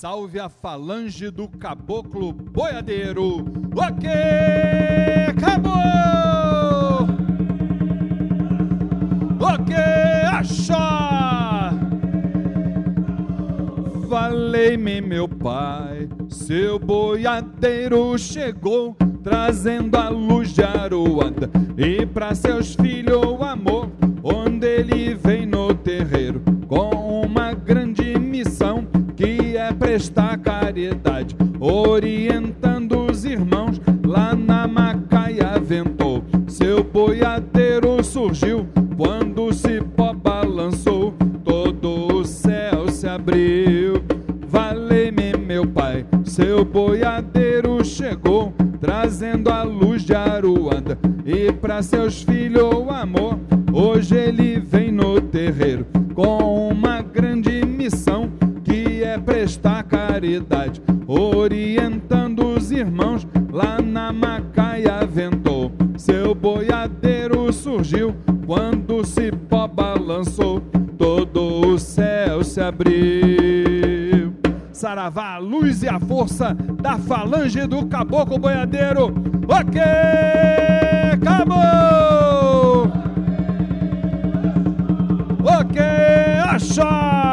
Salve a falange do caboclo boiadeiro. Ok, acabou! Ok, achar! Falei-me, meu pai, seu boiadeiro chegou, trazendo a luz de Aruanda e para seus filhos o amor, onde ele vem no prestar caridade, orientando os irmãos lá na Macaia ventou. Seu boiadeiro surgiu quando o cipó balançou, todo o céu se abriu. Valei-me, meu pai, seu boiadeiro chegou, trazendo a luz de Aruanda e para seus filhos o amor. Hoje ele vem no terreiro com uma caridade, orientando os irmãos lá na Macaia ventou. Seu boiadeiro surgiu quando o cipó balançou, todo o céu se abriu. Saravá, a luz e a força da falange do caboclo boiadeiro. Ok, acabou! Ok, achou!